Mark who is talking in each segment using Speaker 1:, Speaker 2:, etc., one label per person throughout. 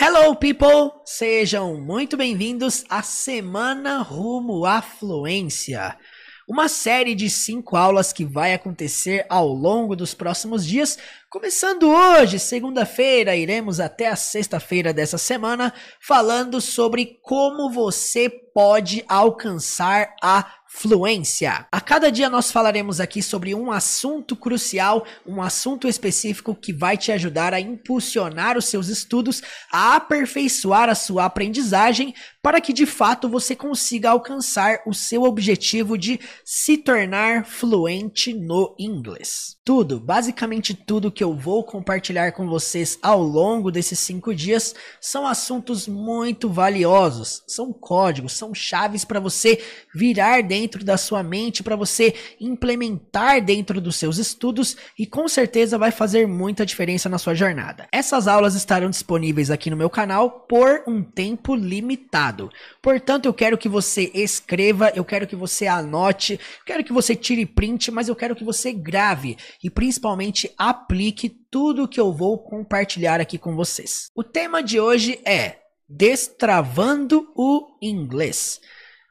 Speaker 1: Hello, people! Sejam muito bem-vindos à Semana Rumo à Fluência. Uma série de cinco aulas que vai acontecer ao longo dos próximos dias. Começando hoje, segunda-feira, iremos até a sexta-feira dessa semana, falando sobre como você pode alcançar a fluência. A cada dia nós falaremos aqui sobre um assunto crucial, um assunto específico que vai te ajudar a impulsionar os seus estudos, a aperfeiçoar a sua aprendizagem, para que de fato você consiga alcançar o seu objetivo de se tornar fluente no inglês. Tudo, basicamente tudo que eu vou compartilhar com vocês ao longo desses cinco dias são assuntos muito valiosos, são códigos, são chaves para você virar dentro da sua mente, para você implementar dentro dos seus estudos e com certeza vai fazer muita diferença na sua jornada. Essas aulas estarão disponíveis aqui no meu canal por um tempo limitado. Portanto, eu quero que você escreva, eu quero que você anote, eu quero que você tire print, mas eu quero que você grave e principalmente aplique tudo que eu vou compartilhar aqui com vocês. O tema de hoje é Destravando o Inglês.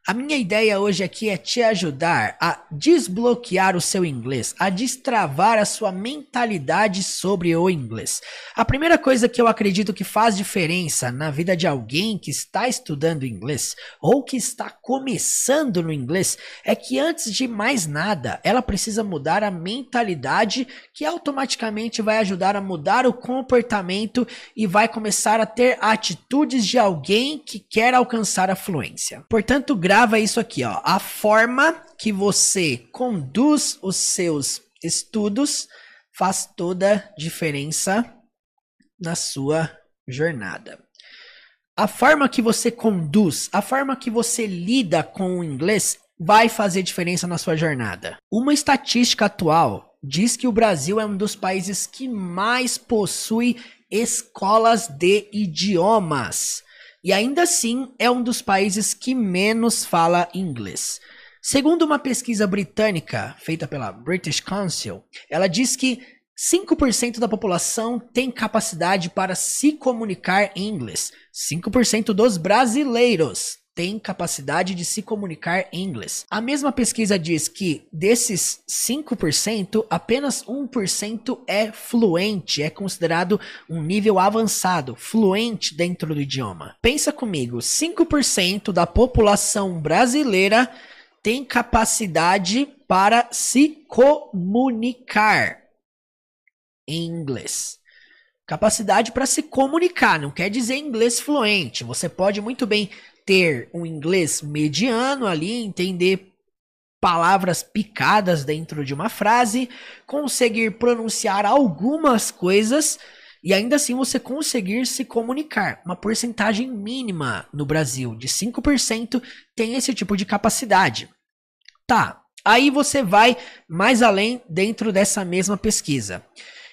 Speaker 1: A minha ideia hoje aqui é te ajudar a desbloquear o seu inglês, a destravar a sua mentalidade sobre o inglês. A primeira coisa que eu acredito que faz diferença na vida de alguém que está estudando inglês ou que está começando no inglês é que antes de mais nada, ela precisa mudar a mentalidade que automaticamente vai ajudar a mudar o comportamento e vai começar a ter atitudes de alguém que quer alcançar a fluência. Portanto, grava isso aqui, ó. A forma que você conduz os seus estudos faz toda diferença na sua jornada. A forma que você conduz, a forma que você lida com o inglês vai fazer diferença na sua jornada. Uma estatística atual diz que o Brasil é um dos países que mais possui escolas de idiomas e ainda assim é um dos países que menos fala inglês. Segundo uma pesquisa britânica feita pela British Council, ela diz que 5% da população tem capacidade para se comunicar em inglês. 5% dos brasileiros tem capacidade de se comunicar em inglês. A mesma pesquisa diz que desses 5%, apenas 1% é fluente, é considerado um nível avançado, fluente dentro do idioma. Pensa comigo, 5% da população brasileira tem capacidade para se comunicar em inglês. Capacidade para se comunicar, não quer dizer inglês fluente. Você pode muito bem ter um inglês mediano ali, entender palavras picadas dentro de uma frase, conseguir pronunciar algumas coisas e ainda assim você conseguir se comunicar. Uma porcentagem mínima no Brasil de 5% tem esse tipo de capacidade. Tá, aí você vai mais além dentro dessa mesma pesquisa.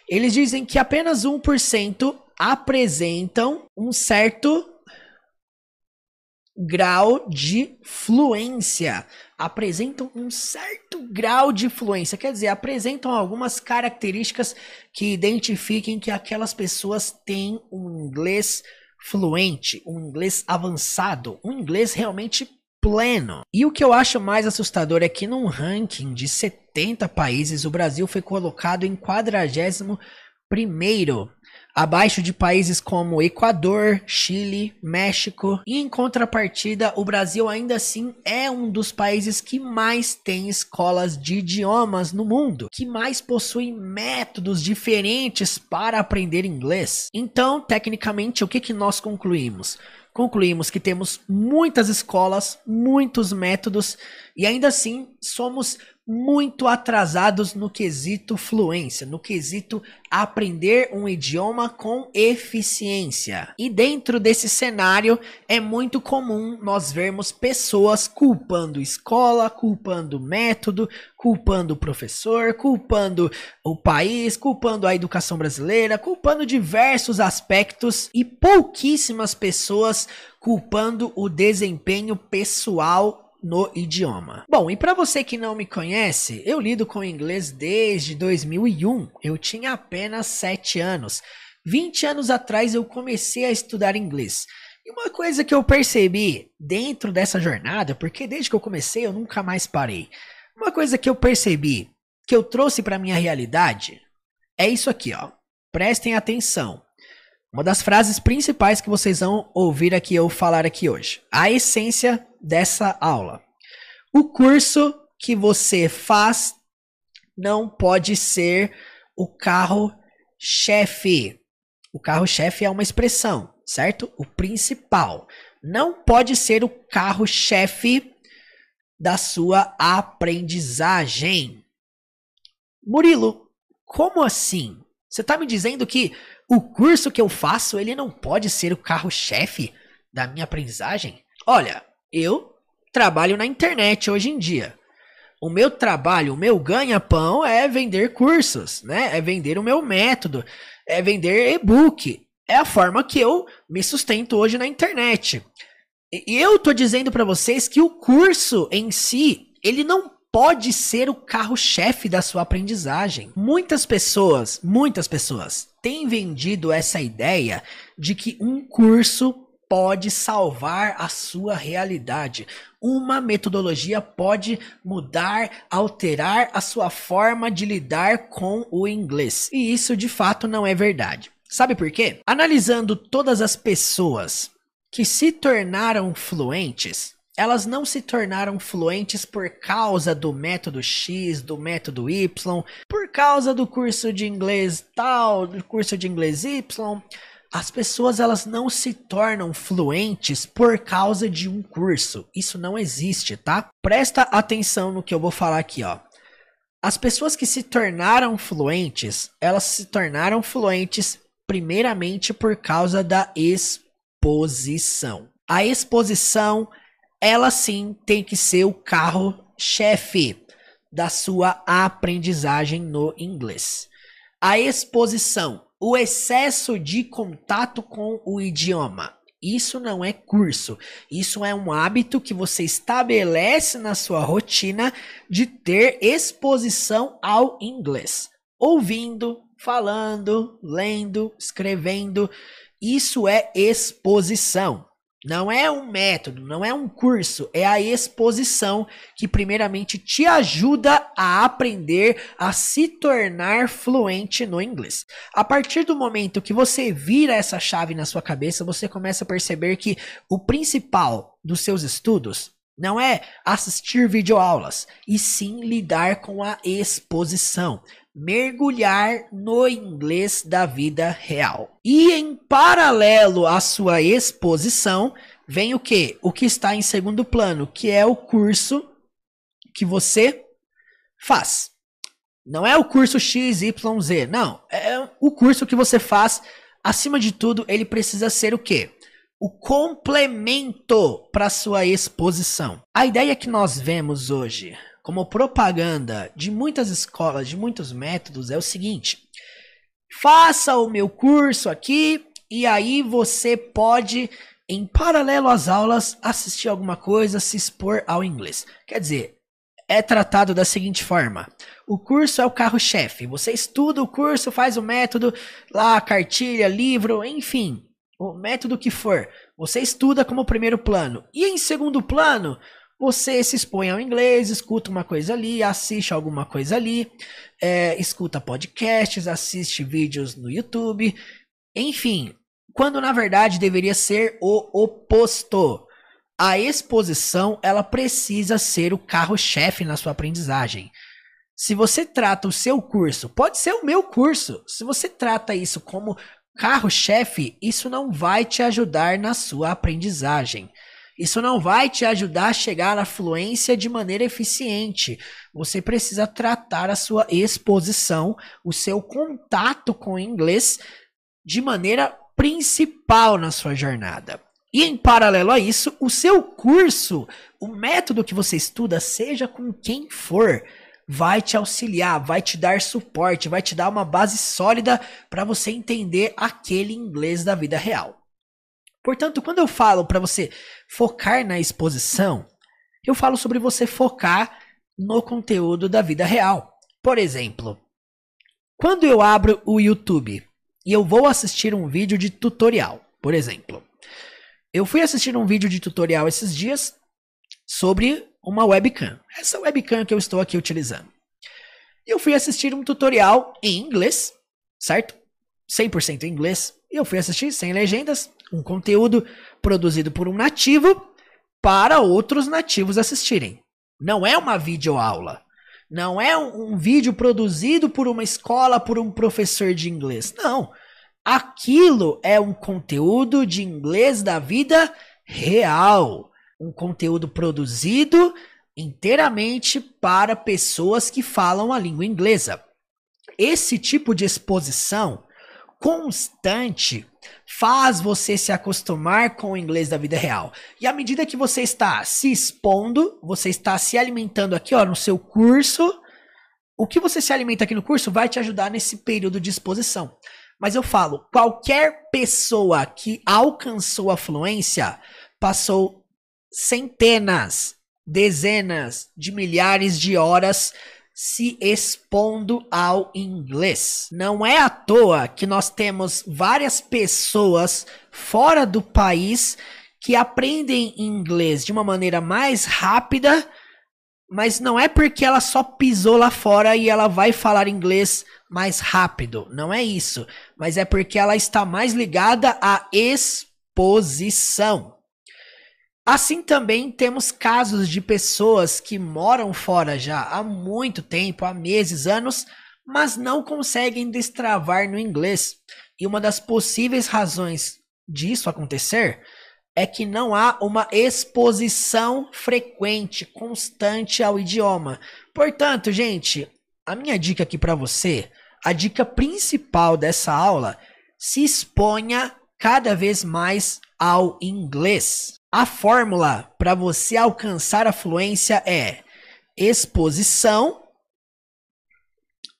Speaker 1: Eles dizem que apenas 1% apresentam um certo grau de fluência. Apresentam um certo grau de fluência, quer dizer, apresentam algumas características que identifiquem que aquelas pessoas têm um inglês fluente, um inglês avançado, um inglês realmente pleno. E o que eu acho mais assustador é que num ranking de 70 países, o Brasil foi colocado em 41 primeiro abaixo de países como Equador, Chile, México. E em contrapartida, o Brasil ainda assim é um dos países que mais tem escolas de idiomas no mundo, que mais possui métodos diferentes para aprender inglês. Então, tecnicamente, o que, que nós concluímos? Concluímos que temos muitas escolas, muitos métodos e ainda assim somos muito atrasados no quesito fluência, no quesito aprender um idioma com eficiência. E dentro desse cenário é muito comum nós vermos pessoas culpando escola, culpando método, culpando o professor, culpando o país, culpando a educação brasileira, culpando diversos aspectos e pouquíssimas pessoas culpando o desempenho pessoal no idioma. Bom, e para você que não me conhece, eu lido com inglês desde 2001. Eu tinha apenas 7 anos. 20 anos atrás eu comecei a estudar inglês. E uma coisa que eu percebi dentro dessa jornada, porque desde que eu comecei eu nunca mais parei. Uma coisa que eu percebi, que eu trouxe para minha realidade, é isso aqui, ó. Prestem atenção. Uma das frases principais que vocês vão ouvir aqui eu falar aqui hoje. A essência dessa aula. O curso que você faz não pode ser o carro-chefe. O carro-chefe é uma expressão, certo? O principal. Não pode ser o carro-chefe da sua aprendizagem. Murilo, como assim? Você está me dizendo que o curso que eu faço ele não pode ser o carro-chefe da minha aprendizagem? Olha, eu trabalho na internet hoje em dia. O meu trabalho, o meu ganha-pão é vender cursos, né? É vender o meu método, é vender e-book. É a forma que eu me sustento hoje na internet. E eu tô dizendo para vocês que o curso em si, ele não pode ser o carro-chefe da sua aprendizagem. Muitas pessoas, muitas pessoas têm vendido essa ideia de que um curso pode salvar a sua realidade. Uma metodologia pode mudar, alterar a sua forma de lidar com o inglês. E isso de fato não é verdade. Sabe por quê? Analisando todas as pessoas que se tornaram fluentes, elas não se tornaram fluentes por causa do método X, do método Y, por causa do curso de inglês tal, do curso de inglês Y as pessoas elas não se tornam fluentes por causa de um curso. Isso não existe, tá? Presta atenção no que eu vou falar aqui, ó. As pessoas que se tornaram fluentes, elas se tornaram fluentes primeiramente por causa da exposição. A exposição, ela sim tem que ser o carro-chefe da sua aprendizagem no inglês. A exposição o excesso de contato com o idioma. Isso não é curso, isso é um hábito que você estabelece na sua rotina de ter exposição ao inglês. Ouvindo, falando, lendo, escrevendo. Isso é exposição. Não é um método, não é um curso, é a exposição que primeiramente te ajuda a aprender a se tornar fluente no inglês. A partir do momento que você vira essa chave na sua cabeça, você começa a perceber que o principal dos seus estudos não é assistir videoaulas, e sim lidar com a exposição mergulhar no inglês da vida real. E em paralelo à sua exposição, vem o que? O que está em segundo plano, que é o curso que você faz. Não é o curso XYZ, não. É o curso que você faz. Acima de tudo, ele precisa ser o quê? O complemento para sua exposição. A ideia que nós vemos hoje como propaganda de muitas escolas, de muitos métodos, é o seguinte: faça o meu curso aqui e aí você pode, em paralelo às aulas, assistir alguma coisa, se expor ao inglês. Quer dizer, é tratado da seguinte forma: o curso é o carro-chefe. Você estuda o curso, faz o método, lá, cartilha, livro, enfim, o método que for. Você estuda como primeiro plano. E em segundo plano, você se expõe ao inglês, escuta uma coisa ali, assiste alguma coisa ali, é, escuta podcasts, assiste vídeos no YouTube, enfim, quando na verdade deveria ser o oposto. A exposição ela precisa ser o carro-chefe na sua aprendizagem. Se você trata o seu curso, pode ser o meu curso, se você trata isso como carro-chefe, isso não vai te ajudar na sua aprendizagem. Isso não vai te ajudar a chegar à fluência de maneira eficiente. Você precisa tratar a sua exposição, o seu contato com o inglês de maneira principal na sua jornada. E em paralelo a isso, o seu curso, o método que você estuda, seja com quem for, vai te auxiliar, vai te dar suporte, vai te dar uma base sólida para você entender aquele inglês da vida real. Portanto, quando eu falo para você focar na exposição, eu falo sobre você focar no conteúdo da vida real. Por exemplo, quando eu abro o YouTube, e eu vou assistir um vídeo de tutorial, por exemplo. Eu fui assistir um vídeo de tutorial esses dias sobre uma webcam. Essa webcam que eu estou aqui utilizando. Eu fui assistir um tutorial em inglês, certo? 100% em inglês. Eu fui assistir sem legendas, um conteúdo produzido por um nativo para outros nativos assistirem. Não é uma videoaula. Não é um, um vídeo produzido por uma escola, por um professor de inglês. Não. Aquilo é um conteúdo de inglês da vida real. Um conteúdo produzido inteiramente para pessoas que falam a língua inglesa. Esse tipo de exposição constante faz você se acostumar com o inglês da vida real. E à medida que você está se expondo, você está se alimentando aqui, ó, no seu curso, o que você se alimenta aqui no curso vai te ajudar nesse período de exposição. Mas eu falo, qualquer pessoa que alcançou a fluência passou centenas, dezenas de milhares de horas se expondo ao inglês. Não é à toa que nós temos várias pessoas fora do país que aprendem inglês de uma maneira mais rápida, mas não é porque ela só pisou lá fora e ela vai falar inglês mais rápido. Não é isso. Mas é porque ela está mais ligada à exposição. Assim também temos casos de pessoas que moram fora já há muito tempo, há meses, anos, mas não conseguem destravar no inglês. E uma das possíveis razões disso acontecer é que não há uma exposição frequente, constante ao idioma. Portanto, gente, a minha dica aqui para você, a dica principal dessa aula, se exponha cada vez mais ao inglês. A fórmula para você alcançar a fluência é exposição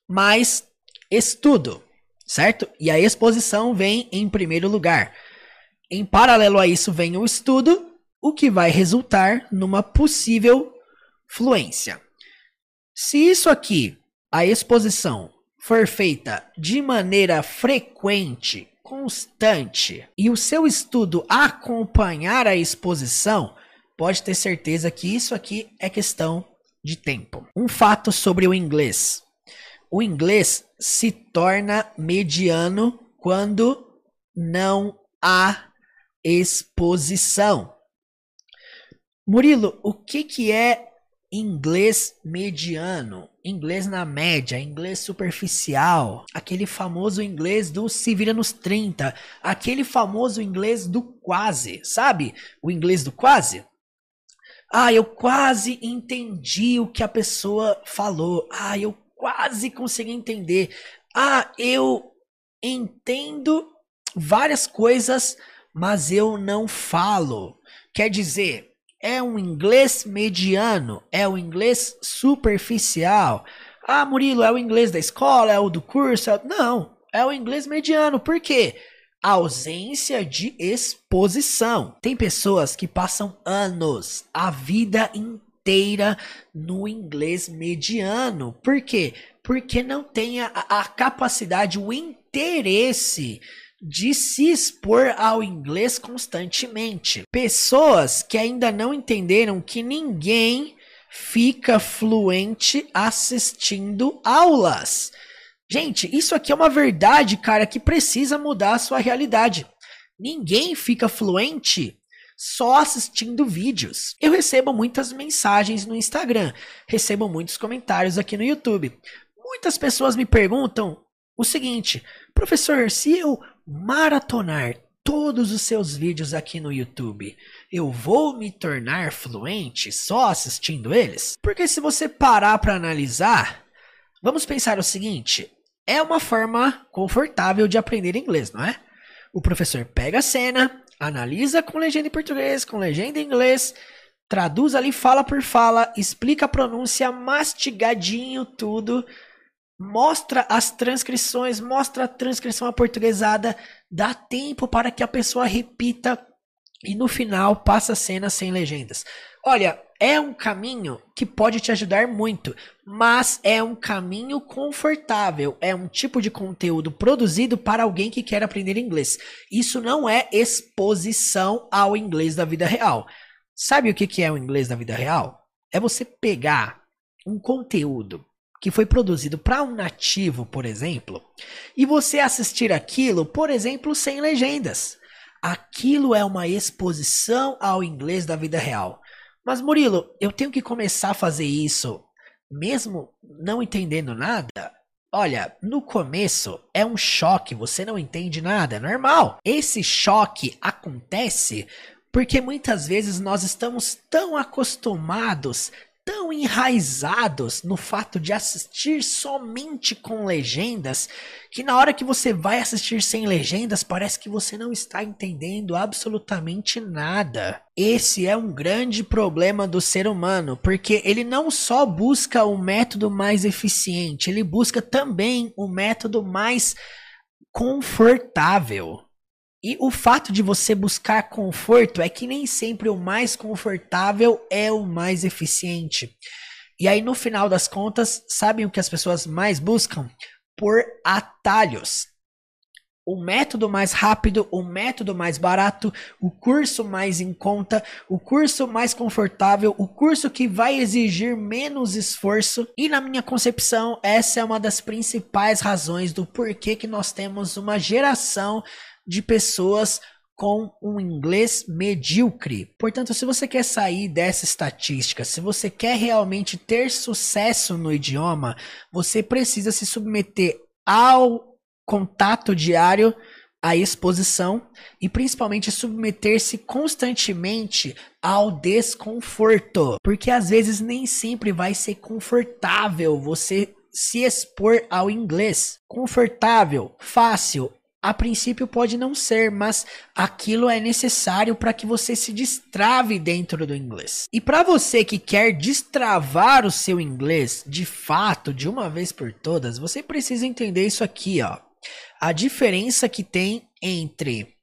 Speaker 1: mais estudo, certo? E a exposição vem em primeiro lugar. Em paralelo a isso vem o estudo, o que vai resultar numa possível fluência. Se isso aqui, a exposição, for feita de maneira frequente constante e o seu estudo acompanhar a exposição, pode ter certeza que isso aqui é questão de tempo. Um fato sobre o inglês: o inglês se torna mediano quando não há exposição. Murilo, o que, que é inglês mediano, inglês na média, inglês superficial, aquele famoso inglês do se vira nos 30, aquele famoso inglês do quase, sabe? O inglês do quase. Ah, eu quase entendi o que a pessoa falou. Ah, eu quase consegui entender. Ah, eu entendo várias coisas, mas eu não falo. Quer dizer, é um inglês mediano, é o inglês superficial. Ah, Murilo, é o inglês da escola, é o do curso? É... Não, é o inglês mediano. Por quê? Ausência de exposição. Tem pessoas que passam anos, a vida inteira no inglês mediano. Por quê? Porque não tem a, a capacidade, o interesse de se expor ao inglês constantemente. Pessoas que ainda não entenderam que ninguém fica fluente assistindo aulas. Gente, isso aqui é uma verdade, cara, que precisa mudar a sua realidade. Ninguém fica fluente só assistindo vídeos. Eu recebo muitas mensagens no Instagram, recebo muitos comentários aqui no YouTube. Muitas pessoas me perguntam o seguinte: professor, se eu maratonar todos os seus vídeos aqui no YouTube, eu vou me tornar fluente só assistindo eles? Porque se você parar para analisar, vamos pensar o seguinte: é uma forma confortável de aprender inglês, não é? O professor pega a cena, analisa com legenda em português, com legenda em inglês, traduz ali fala por fala, explica a pronúncia mastigadinho tudo mostra as transcrições, mostra a transcrição aportuguesada, dá tempo para que a pessoa repita e no final passa a cena sem legendas. Olha, é um caminho que pode te ajudar muito, mas é um caminho confortável, é um tipo de conteúdo produzido para alguém que quer aprender inglês. Isso não é exposição ao inglês da vida real. Sabe o que é o inglês da vida real? É você pegar um conteúdo que foi produzido para um nativo, por exemplo, e você assistir aquilo, por exemplo, sem legendas. Aquilo é uma exposição ao inglês da vida real. Mas Murilo, eu tenho que começar a fazer isso mesmo não entendendo nada? Olha, no começo é um choque, você não entende nada, é normal. Esse choque acontece porque muitas vezes nós estamos tão acostumados tão enraizados no fato de assistir somente com legendas que na hora que você vai assistir sem legendas parece que você não está entendendo absolutamente nada. Esse é um grande problema do ser humano, porque ele não só busca o método mais eficiente, ele busca também o método mais confortável. E o fato de você buscar conforto é que nem sempre o mais confortável é o mais eficiente. E aí, no final das contas, sabem o que as pessoas mais buscam? Por atalhos. O método mais rápido, o método mais barato, o curso mais em conta, o curso mais confortável, o curso que vai exigir menos esforço. E na minha concepção, essa é uma das principais razões do porquê que nós temos uma geração de pessoas com um inglês medíocre. Portanto, se você quer sair dessa estatística, se você quer realmente ter sucesso no idioma, você precisa se submeter ao contato diário, à exposição e principalmente submeter-se constantemente ao desconforto, porque às vezes nem sempre vai ser confortável você se expor ao inglês. Confortável, fácil, a princípio pode não ser, mas aquilo é necessário para que você se destrave dentro do inglês. E para você que quer destravar o seu inglês de fato, de uma vez por todas, você precisa entender isso aqui, ó. A diferença que tem entre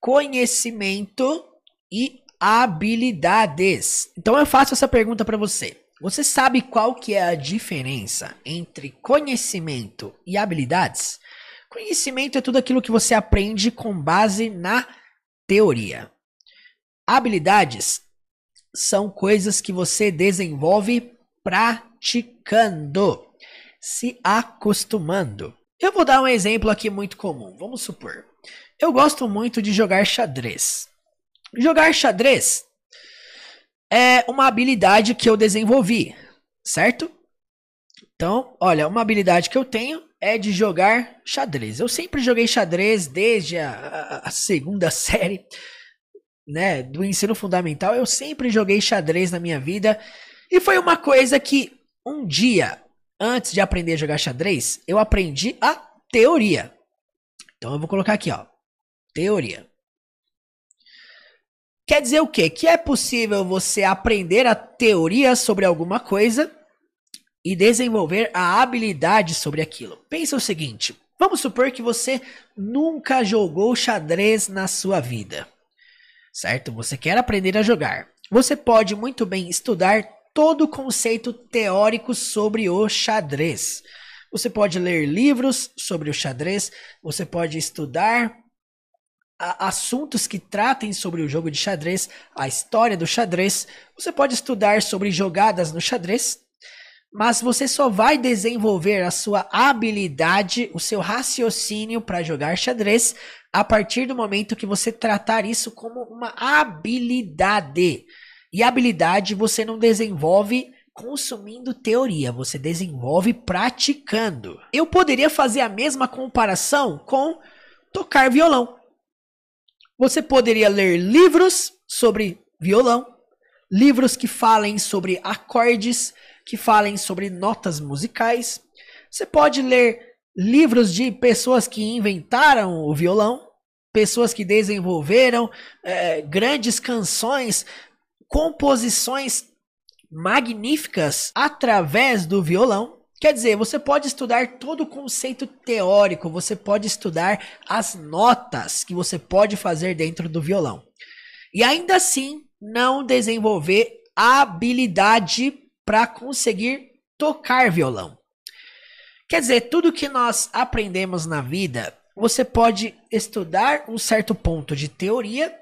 Speaker 1: conhecimento e habilidades. Então eu faço essa pergunta para você. Você sabe qual que é a diferença entre conhecimento e habilidades? Conhecimento é tudo aquilo que você aprende com base na teoria. Habilidades são coisas que você desenvolve praticando, se acostumando. Eu vou dar um exemplo aqui muito comum. Vamos supor, eu gosto muito de jogar xadrez. Jogar xadrez é uma habilidade que eu desenvolvi, certo? Então, olha, uma habilidade que eu tenho é de jogar xadrez. Eu sempre joguei xadrez desde a, a, segunda série, né, do ensino fundamental. Eu sempre joguei xadrez na minha vida e foi uma coisa que um dia antes de aprender a jogar xadrez, eu aprendi a teoria. Então eu vou colocar aqui, ó, teoria. Quer dizer o quê? Que é possível você aprender a teoria sobre alguma coisa e desenvolver a habilidade sobre aquilo. Pensa o seguinte: vamos supor que você nunca jogou xadrez na sua vida, certo? Você quer aprender a jogar. Você pode muito bem estudar todo o conceito teórico sobre o xadrez. Você pode ler livros sobre o xadrez, você pode estudar assuntos que tratem sobre o jogo de xadrez, a história do xadrez. Você pode estudar sobre jogadas no xadrez, mas você só vai desenvolver a sua habilidade, o seu raciocínio para jogar xadrez a partir do momento que você tratar isso como uma habilidade. E habilidade você não desenvolve consumindo teoria, você desenvolve praticando. Eu poderia fazer a mesma comparação com tocar violão. Você poderia ler livros sobre violão, livros que falem sobre acordes, que falem sobre notas musicais. Você pode ler livros de pessoas que inventaram o violão, pessoas que desenvolveram é, grandes canções, composições magníficas através do violão. Quer dizer, você pode estudar todo o conceito teórico, você pode estudar as notas que você pode fazer dentro do violão. E ainda assim, não desenvolver habilidade para conseguir tocar violão. Quer dizer, tudo que nós aprendemos na vida, você pode estudar um certo ponto de teoria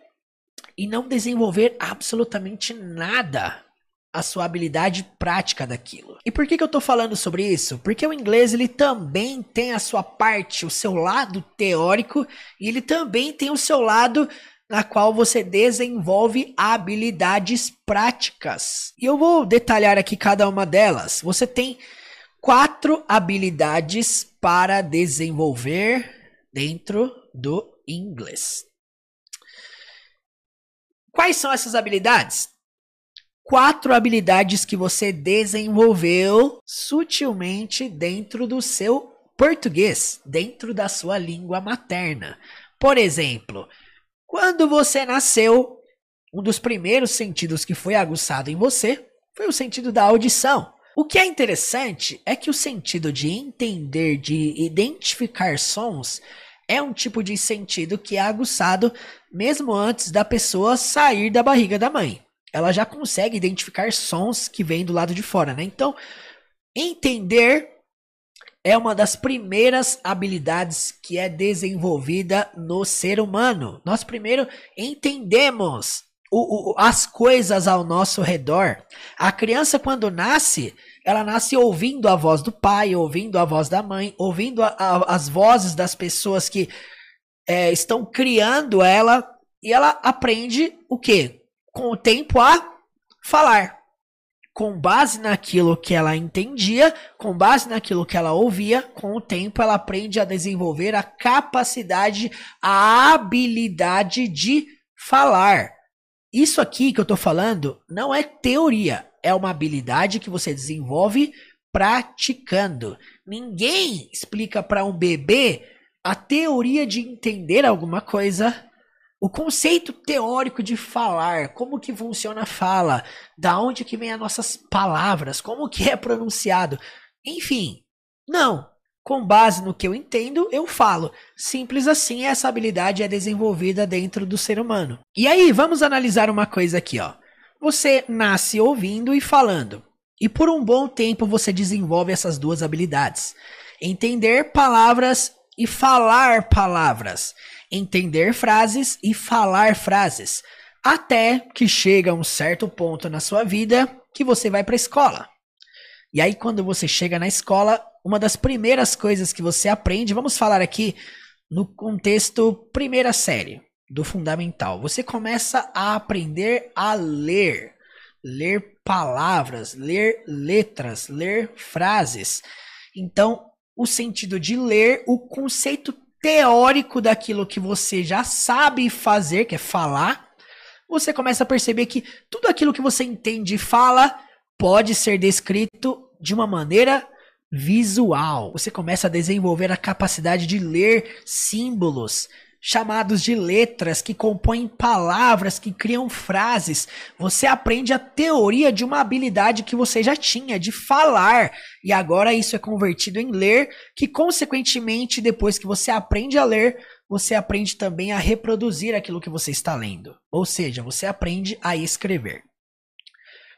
Speaker 1: e não desenvolver absolutamente nada a sua habilidade prática daquilo. E por que, que eu estou falando sobre isso? Porque o inglês ele também tem a sua parte, o seu lado teórico, e ele também tem o seu lado na qual você desenvolve habilidades práticas. E eu vou detalhar aqui cada uma delas. Você tem quatro habilidades para desenvolver dentro do inglês. Quais são essas habilidades? quatro habilidades que você desenvolveu sutilmente dentro do seu português, dentro da sua língua materna. Por exemplo, quando você nasceu, um dos primeiros sentidos que foi aguçado em você foi o sentido da audição. O que é interessante é que o sentido de entender, de identificar sons, é um tipo de sentido que é aguçado mesmo antes da pessoa sair da barriga da mãe ela já consegue identificar sons que vêm do lado de fora, né? Então, entender é uma das primeiras habilidades que é desenvolvida no ser humano. Nós primeiro entendemos o, o, as coisas ao nosso redor. A criança, quando nasce, ela nasce ouvindo a voz do pai, ouvindo a voz da mãe, ouvindo a, a, as vozes das pessoas que é, estão criando ela, e ela aprende o quê? com o tempo a falar. Com base naquilo que ela entendia, com base naquilo que ela ouvia, com o tempo ela aprende a desenvolver a capacidade, a habilidade de falar. Isso aqui que eu tô falando não é teoria, é uma habilidade que você desenvolve praticando. Ninguém explica para um bebê a teoria de entender alguma coisa o conceito teórico de falar, como que funciona a fala, da onde que vem as nossas palavras, como que é pronunciado, enfim, não. Com base no que eu entendo, eu falo. Simples assim, essa habilidade é desenvolvida dentro do ser humano. E aí, vamos analisar uma coisa aqui, ó. Você nasce ouvindo e falando. E por um bom tempo você desenvolve essas duas habilidades: entender palavras e falar palavras entender frases e falar frases, até que chega um certo ponto na sua vida que você vai para a escola. E aí quando você chega na escola, uma das primeiras coisas que você aprende, vamos falar aqui no contexto primeira série do fundamental. Você começa a aprender a ler, ler palavras, ler letras, ler frases. Então, o sentido de ler, o conceito teórico daquilo que você já sabe fazer, que é falar, você começa a perceber que tudo aquilo que você entende e fala pode ser descrito de uma maneira visual. Você começa a desenvolver a capacidade de ler símbolos, chamados de letras que compõem palavras, que criam frases. Você aprende a teoria de uma habilidade que você já tinha, de falar. E agora isso é convertido em ler, que consequentemente, depois que você aprende a ler, você aprende também a reproduzir aquilo que você está lendo. Ou seja, você aprende a escrever.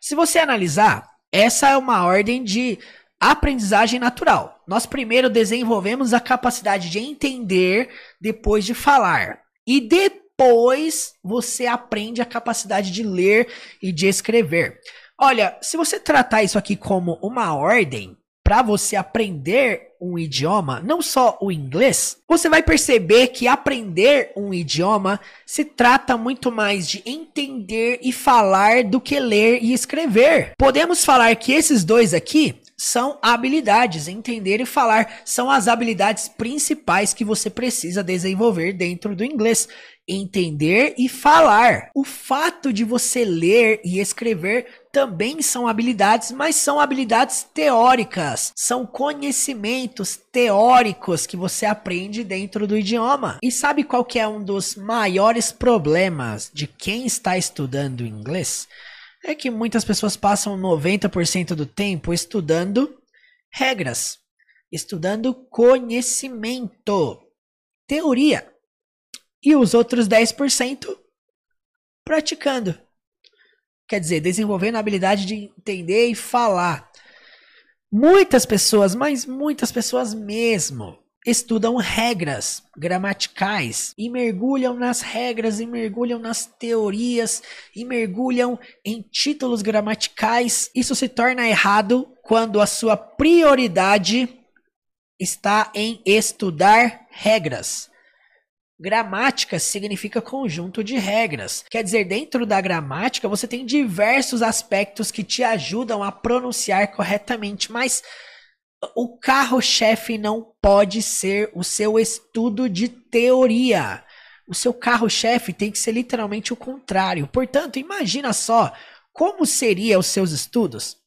Speaker 1: Se você analisar, essa é uma ordem de Aprendizagem natural. Nós primeiro desenvolvemos a capacidade de entender depois de falar. E depois você aprende a capacidade de ler e de escrever. Olha, se você tratar isso aqui como uma ordem para você aprender um idioma, não só o inglês, você vai perceber que aprender um idioma se trata muito mais de entender e falar do que ler e escrever. Podemos falar que esses dois aqui são habilidades, entender e falar são as habilidades principais que você precisa desenvolver dentro do inglês. Entender e falar. O fato de você ler e escrever também são habilidades, mas são habilidades teóricas, são conhecimentos teóricos que você aprende dentro do idioma. E sabe qual que é um dos maiores problemas de quem está estudando inglês? É que muitas pessoas passam 90% do tempo estudando regras, estudando conhecimento, teoria, e os outros 10% praticando. Quer dizer, desenvolvendo a habilidade de entender e falar. Muitas pessoas, mas muitas pessoas mesmo, estudam regras gramaticais e mergulham nas regras e mergulham nas teorias e mergulham em títulos gramaticais. Isso se torna errado quando a sua prioridade está em estudar regras. Gramática significa conjunto de regras. Quer dizer, dentro da gramática você tem diversos aspectos que te ajudam a pronunciar corretamente, mas o carro-chefe não pode ser o seu estudo de teoria. O seu carro-chefe tem que ser literalmente o contrário. Portanto, imagina só como seria os seus estudos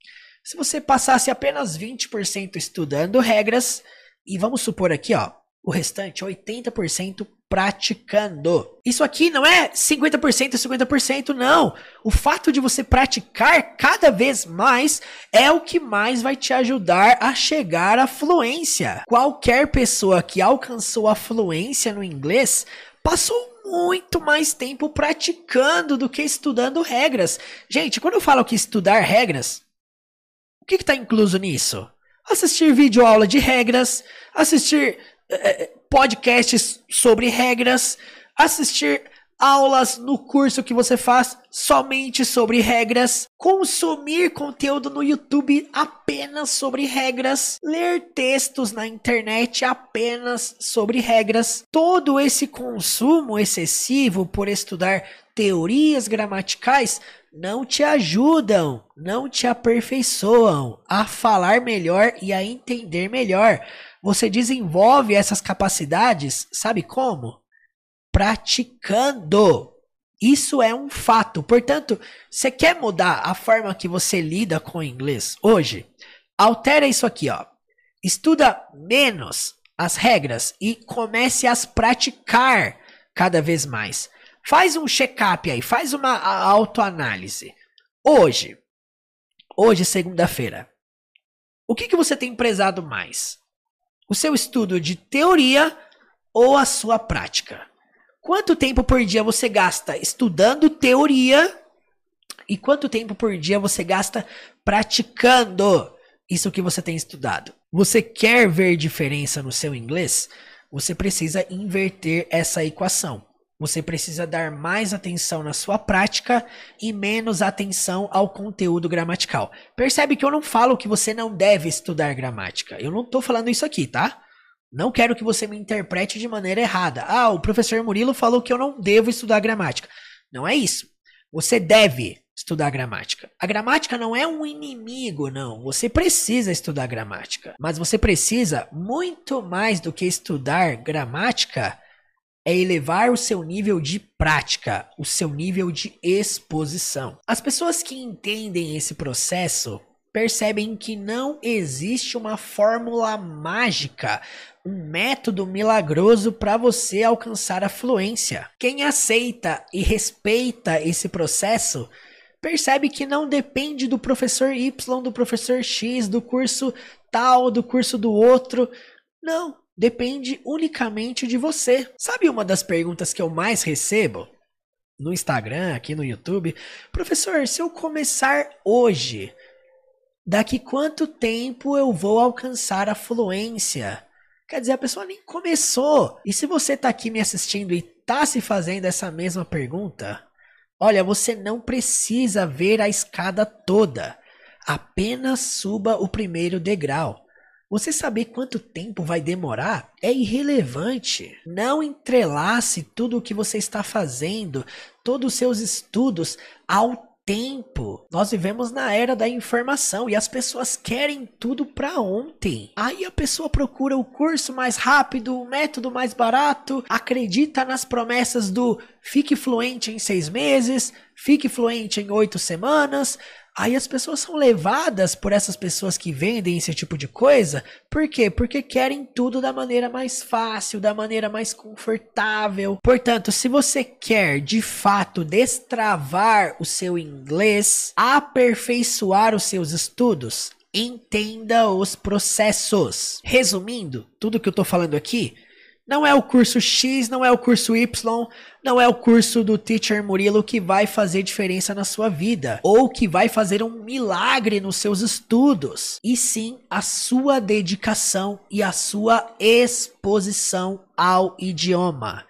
Speaker 1: se você passasse apenas 20% estudando regras e vamos supor aqui, ó, o restante 80% praticando. Isso aqui não é 50% e 50%, não. O fato de você praticar cada vez mais é o que mais vai te ajudar a chegar à fluência. Qualquer pessoa que alcançou a fluência no inglês passou muito mais tempo praticando do que estudando regras. Gente, quando eu falo que estudar regras, o que está incluso nisso? Assistir vídeo aula de regras, assistir é, podcasts sobre regras, assistir aulas no curso que você faz somente sobre regras, consumir conteúdo no YouTube apenas sobre regras, ler textos na internet apenas sobre regras. Todo esse consumo excessivo por estudar teorias gramaticais não te ajudam, não te aperfeiçoam a falar melhor e a entender melhor. Você desenvolve essas capacidades, sabe como? Praticando. Isso é um fato. Portanto, você quer mudar a forma que você lida com o inglês hoje? Altera isso aqui, ó. Estuda menos as regras e comece a praticar cada vez mais. Faz um check-up aí, faz uma autoanálise. Hoje, hoje segunda-feira, o que, que você tem prezado mais? O seu estudo de teoria ou a sua prática. Quanto tempo por dia você gasta estudando teoria e quanto tempo por dia você gasta praticando isso que você tem estudado? Você quer ver diferença no seu inglês? Você precisa inverter essa equação. Você precisa dar mais atenção na sua prática e menos atenção ao conteúdo gramatical. Percebe que eu não falo que você não deve estudar gramática. Eu não estou falando isso aqui, tá? Não quero que você me interprete de maneira errada. Ah, o professor Murilo falou que eu não devo estudar gramática. Não é isso. Você deve estudar gramática. A gramática não é um inimigo, não. Você precisa estudar gramática. Mas você precisa, muito mais do que estudar gramática, é elevar o seu nível de prática, o seu nível de exposição. As pessoas que entendem esse processo percebem que não existe uma fórmula mágica, um método milagroso para você alcançar a fluência. Quem aceita e respeita esse processo percebe que não depende do professor Y, do professor X, do curso tal, do curso do outro. Não, depende unicamente de você. Sabe uma das perguntas que eu mais recebo? No Instagram, aqui no YouTube. Professor, se eu começar hoje, daqui quanto tempo eu vou alcançar a fluência? Quer dizer, a pessoa nem começou. E se você está aqui me assistindo e está se fazendo essa mesma pergunta, olha, você não precisa ver a escada toda. Apenas suba o primeiro degrau. Você saber quanto tempo vai demorar é irrelevante. Não entrelace tudo o que você está fazendo, todos os seus estudos ao tempo. Nós vivemos na era da informação e as pessoas querem tudo para ontem. Aí a pessoa procura o curso mais rápido, o método mais barato, acredita nas promessas do fique fluente em seis meses, fique fluente em oito semanas, Aí as pessoas são levadas por essas pessoas que vendem esse tipo de coisa. Por quê? Porque querem tudo da maneira mais fácil, da maneira mais confortável. Portanto, se você quer de fato destravar o seu inglês, aperfeiçoar os seus estudos, entenda os processos. Resumindo, tudo que eu tô falando aqui, Não é o curso X, não é o curso Y, não é o curso do Teacher Murilo que vai fazer diferença na sua vida ou que vai fazer um milagre nos seus estudos, e sim a sua dedicação e a sua exposição ao idioma.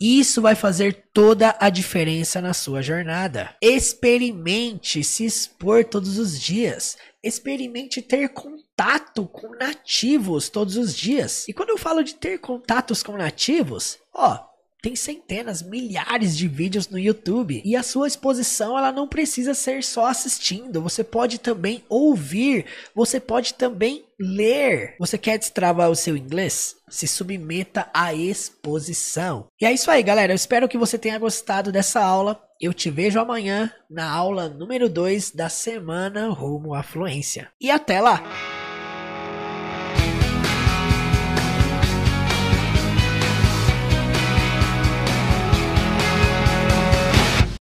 Speaker 1: Isso vai fazer toda a diferença na sua jornada. Experimente se expor todos os dias. Experimente ter contato com nativos todos os dias. E quando eu falo de ter contatos com nativos, ó, tem centenas, milhares de vídeos no YouTube e a sua exposição ela não precisa ser só assistindo, você pode também ouvir, você pode também ler. Você quer destravar o seu inglês? Se submeta à exposição. E é isso aí, galera. Eu espero que você tenha gostado dessa aula. Eu te vejo amanhã na aula número 2 da semana rumo à fluência. E até lá!